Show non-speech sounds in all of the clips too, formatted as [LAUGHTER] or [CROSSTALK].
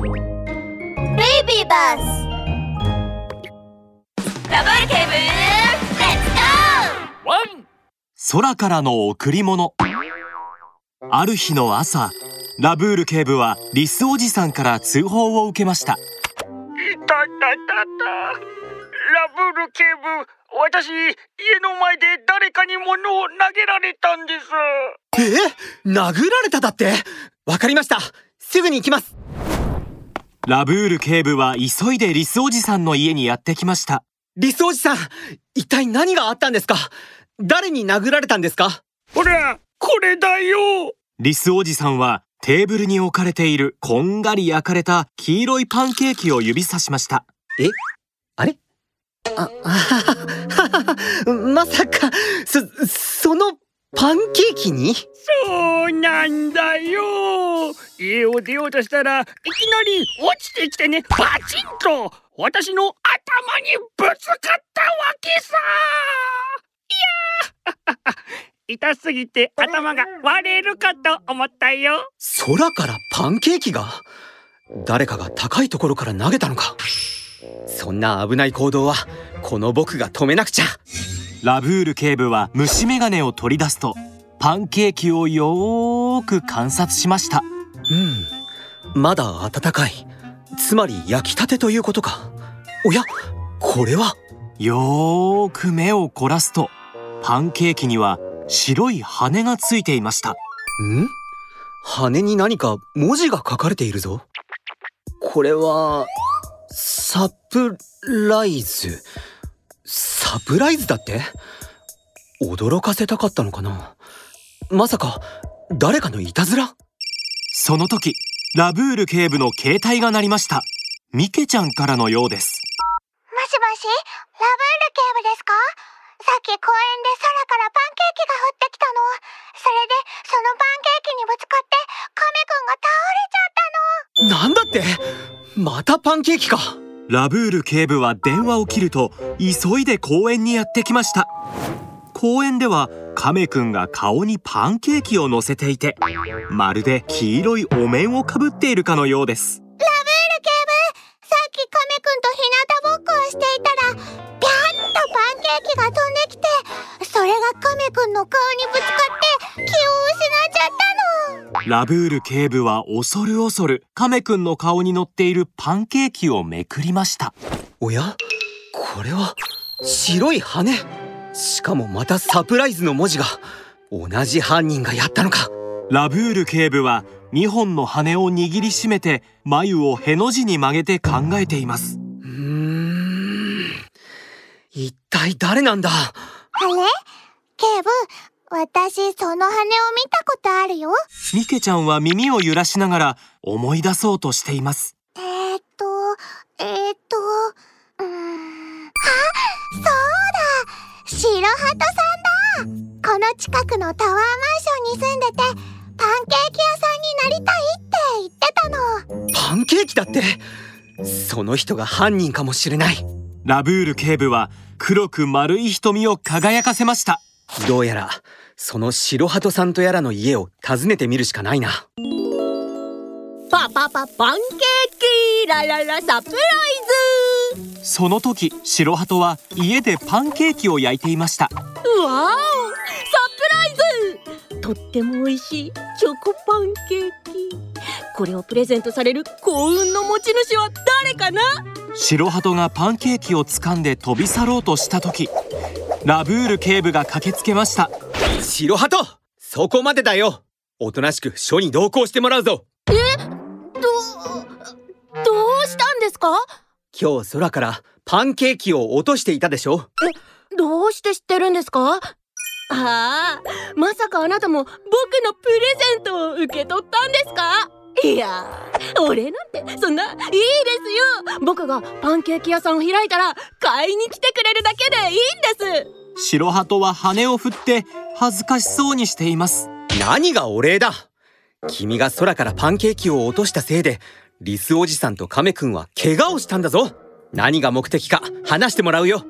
ベイビーバスダブルケーブルレッツゴーワン空からの贈り物。ある日の朝ラブール警部はリスおじさんから通報を受けました。いたたたたラブル警部私家の前で誰かに物を投げられたんです。え？殴られただって？わかりました。すぐに行きますラブール警部は急いでリスおじさんの家にやってきました。リスおじさん一体何があったんですか？誰に殴られたんですか？ほらこれだよ。リスおじさんはテーブルに置かれているこんがり焼かれた黄色いパンケーキを指さしました。え？あれ？あ、あはは。まさか、そ、そのパンケーキに？そうなんだよ。家を出ようとしたらいきなり落ちてきてねバチンと。私の頭にぶつかったわけさ。いやー。痛すぎて頭が割れるかと思ったよ。空からパンケーキが？誰かが高いところから投げたのか？そんな危ない行動はこの僕が止めなくちゃ。ラブール警部は虫眼鏡を取り出すとパンケーキをよーく観察しました。うん。まだ温かい。つまり焼きたてということか。おやこれは？よーく目を凝らすとパンケーキには白い羽がついていました。ん？羽に何か文字が書かれているぞ。これはサプライズ。サプライズだって？驚かせたかったのかな？まさか誰かのいたずら？その時ラブール警部の携帯が鳴りました。ミケちゃんからのようです。もしもしラブール警部ですか？さっき公園で空からパンケーキが降ってきたの。それでそのパンケーキにぶつかってカメくんが倒れちゃったの。なんだって？またパンケーキか。ラブール警部は電話を切ると急いで公園にやってきました公園ではカメくんが顔にパンケーキを乗せていてまるで黄色いお面をかぶっているかのようです。ラブール警部さっきカメくんと日向ぼっこをしていたらピャッとパンケーキが飛んできてそれがカメくんの顔にぶつかって気を失っちゃったの。ラブール警部は恐る恐るカメくんの顔に乗っているパンケーキをめくりました。おや？これは白い羽しかもまたサプライズの文字が同じ犯人がやったのか。ラブール警部は2本の羽を握りしめて眉をへの字に曲げて考えています。うーん。一体誰なんだ？あれ警部私その羽を見たことあるよミケちゃんは耳を揺らしながら思い出そうとしています白鳩さんだ。この近くのタワーマンションに住んでてパンケーキ屋さんになりたいって言ってたの。パンケーキだって？その人が犯人かもしれない。ラブール警部は黒く丸い瞳を輝かせました。どうやらその白鳩さんとやらの家を訪ねてみるしかないな。パパパパンケーキ。ラララサプライその時白鳩は家でパンケーキを焼いていました。ズわおサプライズ。とっても美味しいチョコパンケーキ。これをプレゼントされる幸運の持ち主は誰かな？白鳩がパンケーキを掴んで飛び去ろうとした時ラブール警部が駆けつけました。白鳩そこまでだよ。おとなしく署に同行してもらうぞ。どどうしたんですか？今日空からパンケーキを落としていたでしょ？どうして知ってるんですか？ああまさかあなたも僕のプレゼントを受け取ったんですか？いやー俺なんてそんないいですよ。僕がパンケーキ屋さんを開いたら買いに来てくれるだけでいいんです。白鳩は羽を振って恥ずかしそうにしています。何がお礼だ？君が空からパンケーキを落としたせいでリスおじさんとカメくんは怪我をしたんだぞ。何が目的か話してもらうよ。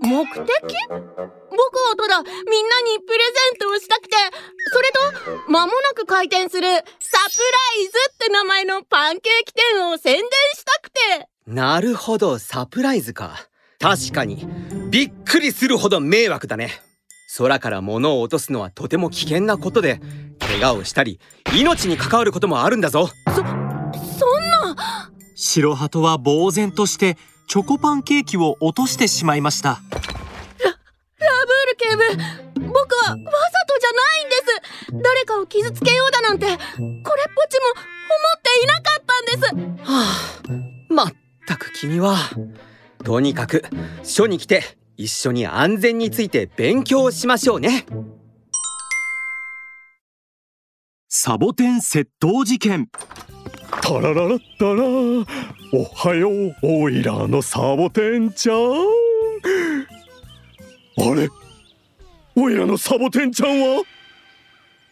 目目的？僕はただみんなにプレゼントをしたくてそれと間もなく開店するサプライズって名前のパンケーキ店を宣伝したくて。なるほどサプライズか。確かにびっくりするほど迷惑だね。空から物を落とすのはとても危険なことで怪我をしたり命に関わることもあるんだぞ。そ白鳩は呆然としてチョコパンケーキを落としてしまいました。ラブール警部僕はわざとじゃないんです。誰かを傷つけようだなんてこれっぽっちも思っていなかったんです。はあまったく君は。とにかく署に来て一緒に安全について勉強しましょうね。サボテン窃盗事件タラララッタラおはようオイラのサボテンちゃんあれ？オイラのサボテンちゃんは？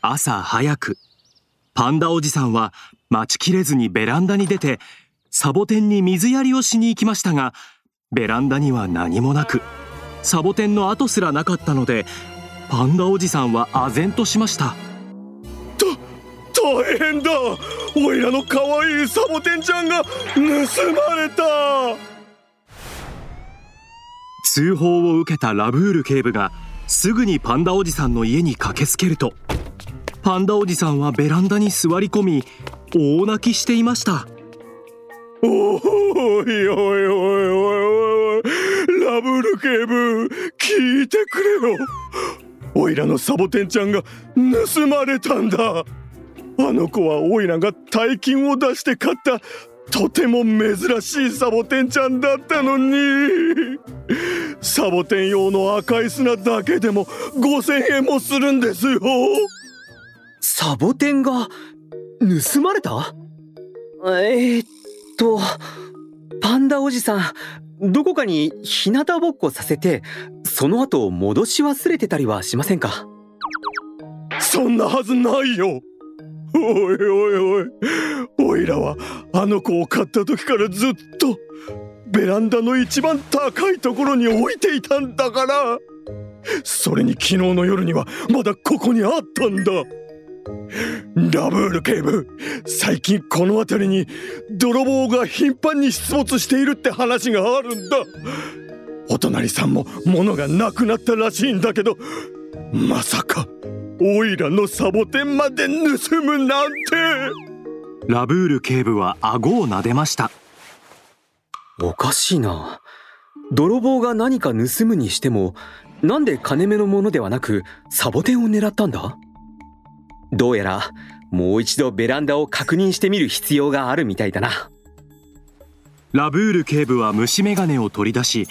朝早くパンダおじさんは待ちきれずにベランダに出てサボテンに水やりをしに行きましたがベランダには何もなくサボテンの跡すらなかったのでパンダおじさんは唖然としました大変だ！オイラの可愛いサボテンちゃんが盗まれた。通報を受けたラブール警部がすぐにパンダおじさんの家に駆けつけるとパンダおじさんはベランダに座り込み大泣きしていました。おいおいおいおいおいラブール警部聞いてくれよ。オイラのサボテンちゃんが盗まれたんだ。あの子はオイラが大金を出して買ったとても珍しいサボテンちゃんだったのに。サボテン用の赤い砂だけでも5000円もするんですよ。サボテンが盗まれた？えー、っとパンダおじさんどこかに日向ぼっこさせてその後戻し忘れてたりはしませんか？そんなはずないよおいおいおい。おいらはあの子を買った時からずっとベランダの一番高いところに置いていたんだからそれに昨日の夜にはまだここにあったんだ。ラブール警部最近この辺りに泥棒が頻繁に出没しているって話があるんだ。お隣さんも物がなくなったらしいんだけどまさかオイラのサボテンまで盗むなんて。ラブール警部は顎を撫でました。おかしいな。泥棒が何か盗むにしてもなんで金目のものではなくサボテンを狙ったんだ？どうやらもう一度ベランダを確認してみる必要があるみたいだな。ラブール警部は虫眼鏡を取り出し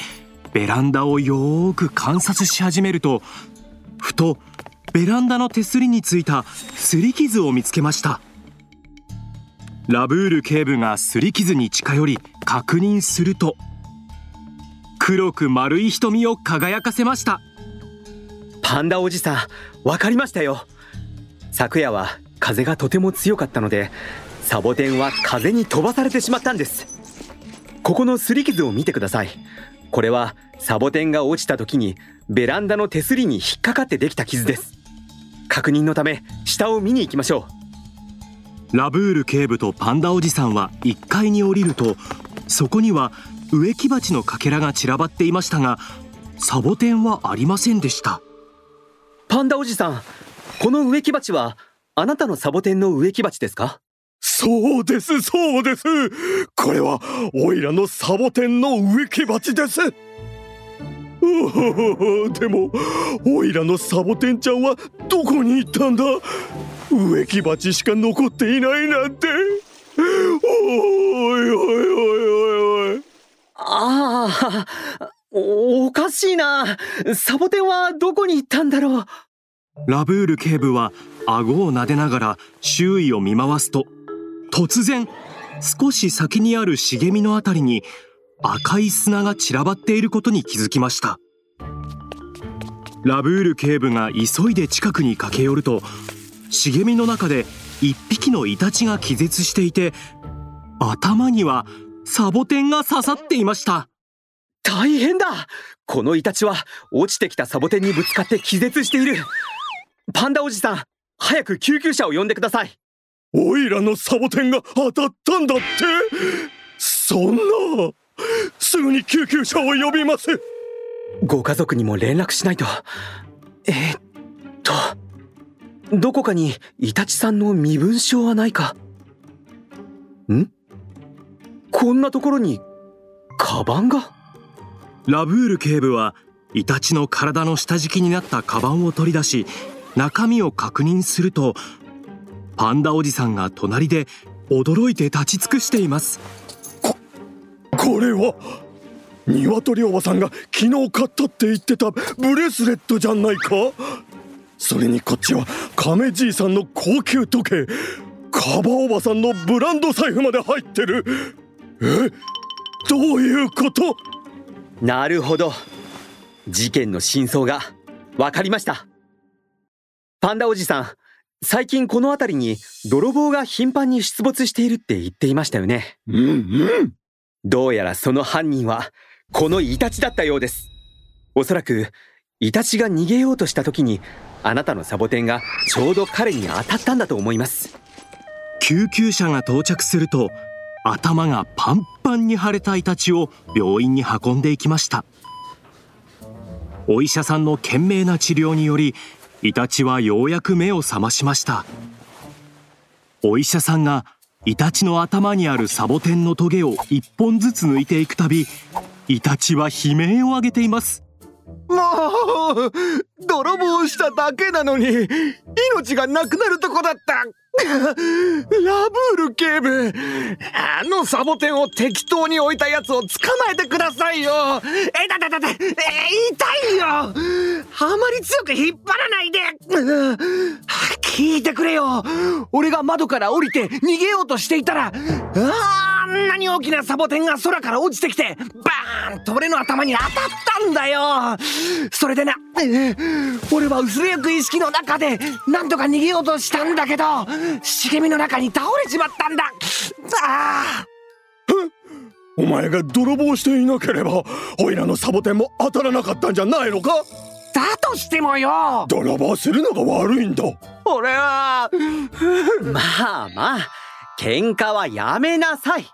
ベランダをよーく観察し始めるとふとベランダの手すりについた擦り傷を見つけました。ラブール警部が擦り傷に近寄り確認すると黒く丸い瞳を輝かせました。パンダおじさんわかりましたよ。昨夜は風がとても強かったのでサボテンは風に飛ばされてしまったんです。ここの擦り傷を見てください。これはサボテンが落ちた時にベランダの手すりに引っかかってできた傷です。確認のため下を見に行きましょラブール警部とパンダおじさんは1階に降りるとそこには植木鉢のかけらが散らばっていましたがサボテンはありませんでした。うパンダおじさんこの植木鉢はあなたのサボテンの植木鉢ですか？そうですそうです。これはオイラのサボテンの植木鉢です [LAUGHS] でもオイラのサボテンちゃんはどこに行ったんだ？植木鉢しか残っていないなんて。おいおいおいおいおい。ああおおかしいな。サボテンはどこに行ったんだろう？ラブール警部は顎を撫でながら周囲を見回すと突然少し先にある茂みのあたりに赤い砂が散らばっていることに気づきました。ラブール警部が急いで近くに駆け寄ると茂みの中で一匹のイタチが気絶していて頭にはサボテンが刺さっていました。大変だ！このイタチは落ちてきたサボテンにぶつかって気絶している。パンダおじさん早く救急車を呼んでください。おいらのサボテンが当たったんだって？そんなすぐに救急車を呼びます。ご家族にも連絡しないと。えー、っとどこかにイタチさんの身分証はないか。ん？こんなところにカバンが？ラブール警部はイタチの体の下敷きになったカバンを取り出し中身を確認するとパンダおじさんが隣で驚いて立ち尽くしていますこれは鶏おばさんが昨日買ったって言ってたブレスレットじゃないか？それにこっちは亀じいさんの高級時計。カバおばさんのブランド財布まで入ってる。え？どういうこと？なるほど。事件の真相が分かりました。パンダおじさん最近この辺りに泥棒が頻繁に出没しているって言っていましたよね。うんうんどうやらその犯人はこのイタチだったようです。おそらくイタチが逃げようとした時にあなたのサボテンがちょうど彼に当たったんだと思います。救急車が到着すると頭がパンパンに腫れたイタチを病院に運んでいきました。お医者さんの懸命な治療によりイタチはようやく目を覚ましました。お医者さんがイタチの頭にあるサボテンのトゲを一本ずつ抜いていくたびイタチは悲鳴を上げています。もう泥棒しただけなのに命がなくなるとこだった。[LAUGHS] ラブール警部あのサボテンを適当に置いたやつを捕まえてくださいよ。えだだだだえ痛いよ。あまり強く引っ張らないで。聞いてくれよ。俺が窓から降りて逃げようとしていたらあんなに大きなサボテンが空から落ちてきてバーンと俺の頭に当たったんだよ。それでな俺は薄れゆく意識の中でなんとか逃げようとしたんだけど茂みの中に倒れちまったんだ。ああお前が泥棒していなければおいらのサボテンも当たらなかったんじゃないのか？だとしてもよ。泥棒するのが悪いんだ。俺は。まあまあ喧嘩はやめなさい